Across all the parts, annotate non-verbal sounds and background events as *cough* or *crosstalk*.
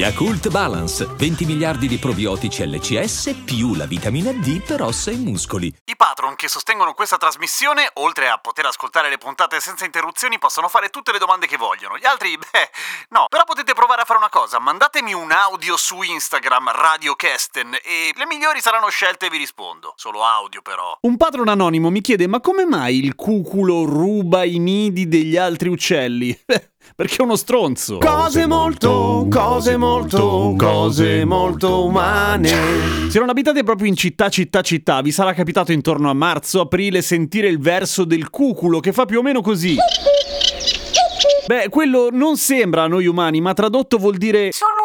Yakult Balance, 20 miliardi di probiotici LCS più la vitamina D per ossa e muscoli. I patron che sostengono questa trasmissione, oltre a poter ascoltare le puntate senza interruzioni, possono fare tutte le domande che vogliono. Gli altri, beh, no. Però potete provare a fare una cosa: mandatemi un audio su Instagram, Radio Kesten, e le migliori saranno scelte e vi rispondo. Solo audio, però. Un patron anonimo mi chiede: ma come mai il cuculo ruba i nidi degli altri uccelli? *laughs* Perché è uno stronzo. Cose molto, cose molto, cose molto umane. Se non abitate proprio in città, città, città, vi sarà capitato intorno a marzo, aprile sentire il verso del cuculo che fa più o meno così. Beh, quello non sembra a noi umani, ma tradotto vuol dire Sono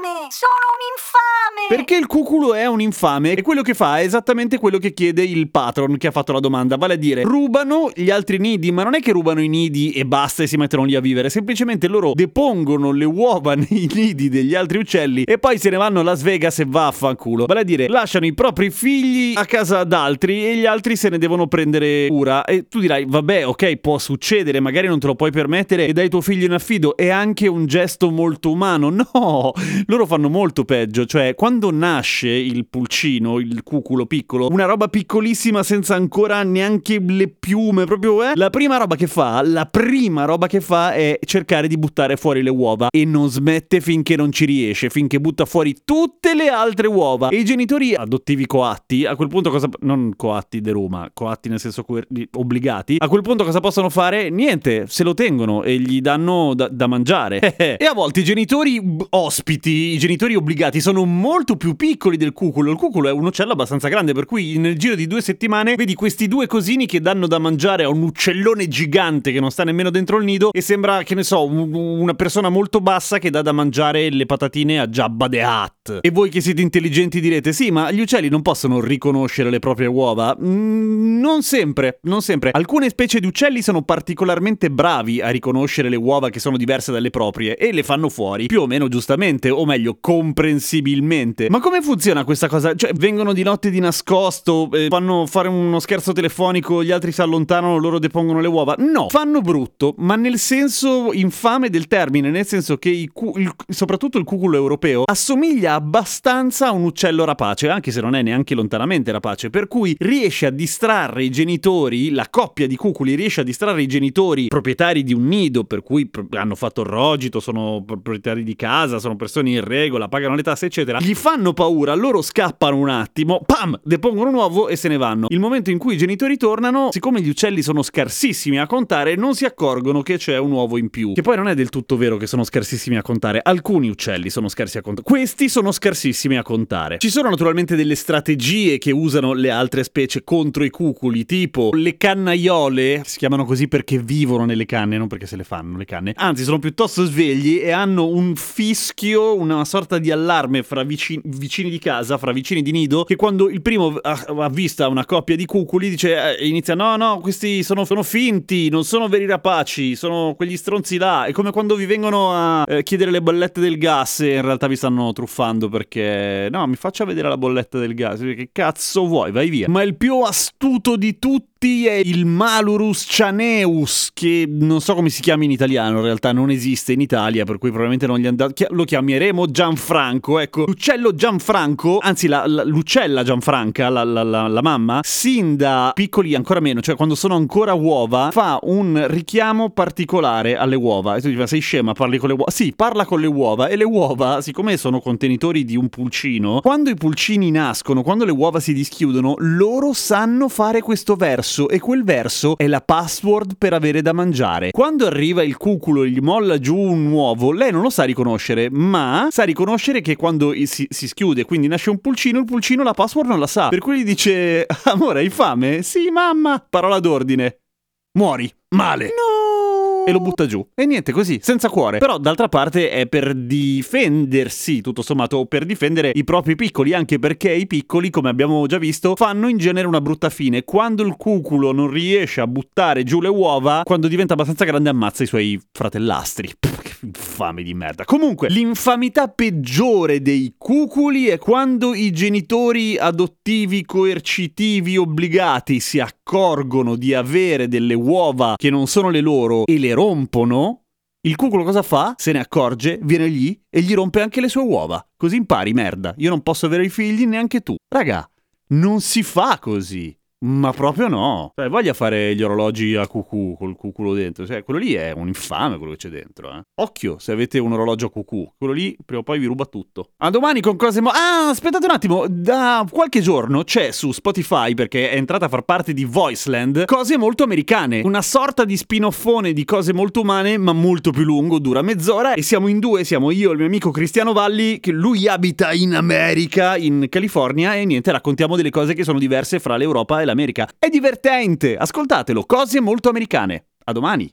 infame! Sono un infame! Perché il cuculo è un infame e quello che fa è esattamente quello che chiede il patron che ha fatto la domanda, vale a dire rubano gli altri nidi, ma non è che rubano i nidi e basta e si mettono lì a vivere, semplicemente loro depongono le uova *laughs* nei nidi degli altri uccelli e poi se ne vanno a Las Vegas e vaffanculo. Vale a dire, lasciano i propri figli a casa d'altri e gli altri se ne devono prendere cura. E tu dirai, vabbè, ok, può succedere, magari non te lo puoi permettere e dai tuo figlio in affido, è anche un gesto molto umano. *laughs* No, loro fanno molto peggio, cioè quando nasce il pulcino, il cuculo piccolo, una roba piccolissima senza ancora neanche le piume, proprio eh, la prima roba che fa, la prima roba che fa è cercare di buttare fuori le uova e non smette finché non ci riesce, finché butta fuori tutte le altre uova. E i genitori adottivi coatti, a quel punto cosa non coatti de Roma, coatti nel senso que- obbligati, a quel punto cosa possono fare? Niente, se lo tengono e gli danno da, da mangiare. *laughs* e a volte i genitori ospiti, i genitori obbligati sono molto più piccoli del cuculo. Il cuculo è un uccello abbastanza grande, per cui nel giro di due settimane vedi questi due cosini che danno da mangiare a un uccellone gigante che non sta nemmeno dentro il nido e sembra, che ne so, un- una persona molto bassa che dà da mangiare le patatine a Jabba the Hutt. E voi che siete intelligenti direte, sì, ma gli uccelli non possono riconoscere le proprie uova? Mm, non sempre, non sempre. Alcune specie di uccelli sono particolarmente bravi a riconoscere le uova che sono diverse dalle proprie e le fanno fuori, più o meno giustamente, o meglio, comprensibilmente. Ma come funziona questa cosa? Cioè, vengono di notte di nascosto, eh, fanno fare uno scherzo telefonico, gli altri si allontanano, loro depongono le uova? No, fanno brutto, ma nel senso infame del termine, nel senso che cu- il- soprattutto il cuculo europeo assomiglia abbastanza un uccello rapace, anche se non è neanche lontanamente rapace, per cui riesce a distrarre i genitori, la coppia di cuculi riesce a distrarre i genitori proprietari di un nido, per cui hanno fatto il rogito, sono proprietari di casa, sono persone in regola, pagano le tasse, eccetera. Gli fanno paura, loro scappano un attimo, pam, depongono un uovo e se ne vanno. Il momento in cui i genitori tornano, siccome gli uccelli sono scarsissimi a contare, non si accorgono che c'è un uovo in più. Che poi non è del tutto vero che sono scarsissimi a contare. Alcuni uccelli sono scarsi a contare. Questi sono scarsissimi a contare. Ci sono naturalmente delle strategie che usano le altre specie contro i cuculi, tipo le cannaiole, si chiamano così perché vivono nelle canne, non perché se le fanno le canne. Anzi, sono piuttosto svegli e hanno un fischio, una sorta di allarme fra vicini, vicini di casa, fra vicini di nido, che quando il primo ha, ha vista una coppia di cuculi dice, eh, inizia, no, no, questi sono, sono finti, non sono veri rapaci, sono quegli stronzi là. È come quando vi vengono a eh, chiedere le bollette del gas e in realtà vi stanno truffando perché, no, mi faccia vedere la bolletta del gas, che cazzo vuoi, vai via. Ma il più astuto di tutti è il Malurus cianeus, che non so come si chiama in italiano, in realtà non esiste in Italia, per cui probabilmente non gli andate. chi- Lo chiameremo Gianfranco, ecco. L'uccello Gianfranco, anzi la- la- l'uccella Gianfranca, la, la- mamma, sin da piccoli ancora meno, cioè quando sono ancora uova, fa un richiamo particolare alle uova. E tu dici, sei scema, parli con le uova? Sì, parla con le uova e le uova, siccome sono contenitori di un pulcino, quando i pulcini nascono, quando le uova si dischiudono, loro sanno fare questo verso e quel verso è la password per avere da mangiare. Quando arriva il cuculo e gli molla giù un uovo, lei non lo sa riconoscere, ma sa riconoscere che quando si, si schiude, quindi nasce un pulcino, il pulcino la password non la sa. Per cui gli dice, amore, hai fame? Sì, mamma. Parola d'ordine. Muori. Male. No. E lo butta giù. E niente, così, senza cuore. Però d'altra parte è per difendersi, tutto sommato, o per difendere i propri piccoli, anche perché i piccoli, come abbiamo già visto, fanno in genere una brutta fine. Quando il cuculo non riesce a buttare giù le uova, quando diventa abbastanza grande ammazza i suoi fratellastri. Pff, infame di merda. Comunque, l'infamità peggiore dei cuculi è quando i genitori adottivi coercitivi obbligati si accorgono di avere delle uova che non sono le loro e le rompono. Il cuculo cosa fa? Se ne accorge, viene lì e gli rompe anche le sue uova. Così impari, merda. Io non posso avere i figli, neanche tu. Raga, non si fa così. Ma proprio no. Cioè, voglia fare gli orologi a cucù col cuculo dentro. Cioè, quello lì è un infame quello che c'è dentro, eh. Occhio se avete un orologio a cucù. Quello lì prima o poi vi ruba tutto. A domani con cose mo- Ah, aspettate un attimo. Da qualche giorno c'è su Spotify, perché è entrata a far parte di Voiceland, cose molto americane. Una sorta di spin-offone di cose molto umane, ma molto più lungo, dura mezz'ora. E siamo in due, siamo io e il mio amico Cristiano Valli, che lui abita in America, in California, e niente, raccontiamo delle cose che sono diverse fra l'Europa e l'America. È divertente, ascoltatelo, cose molto americane. A domani.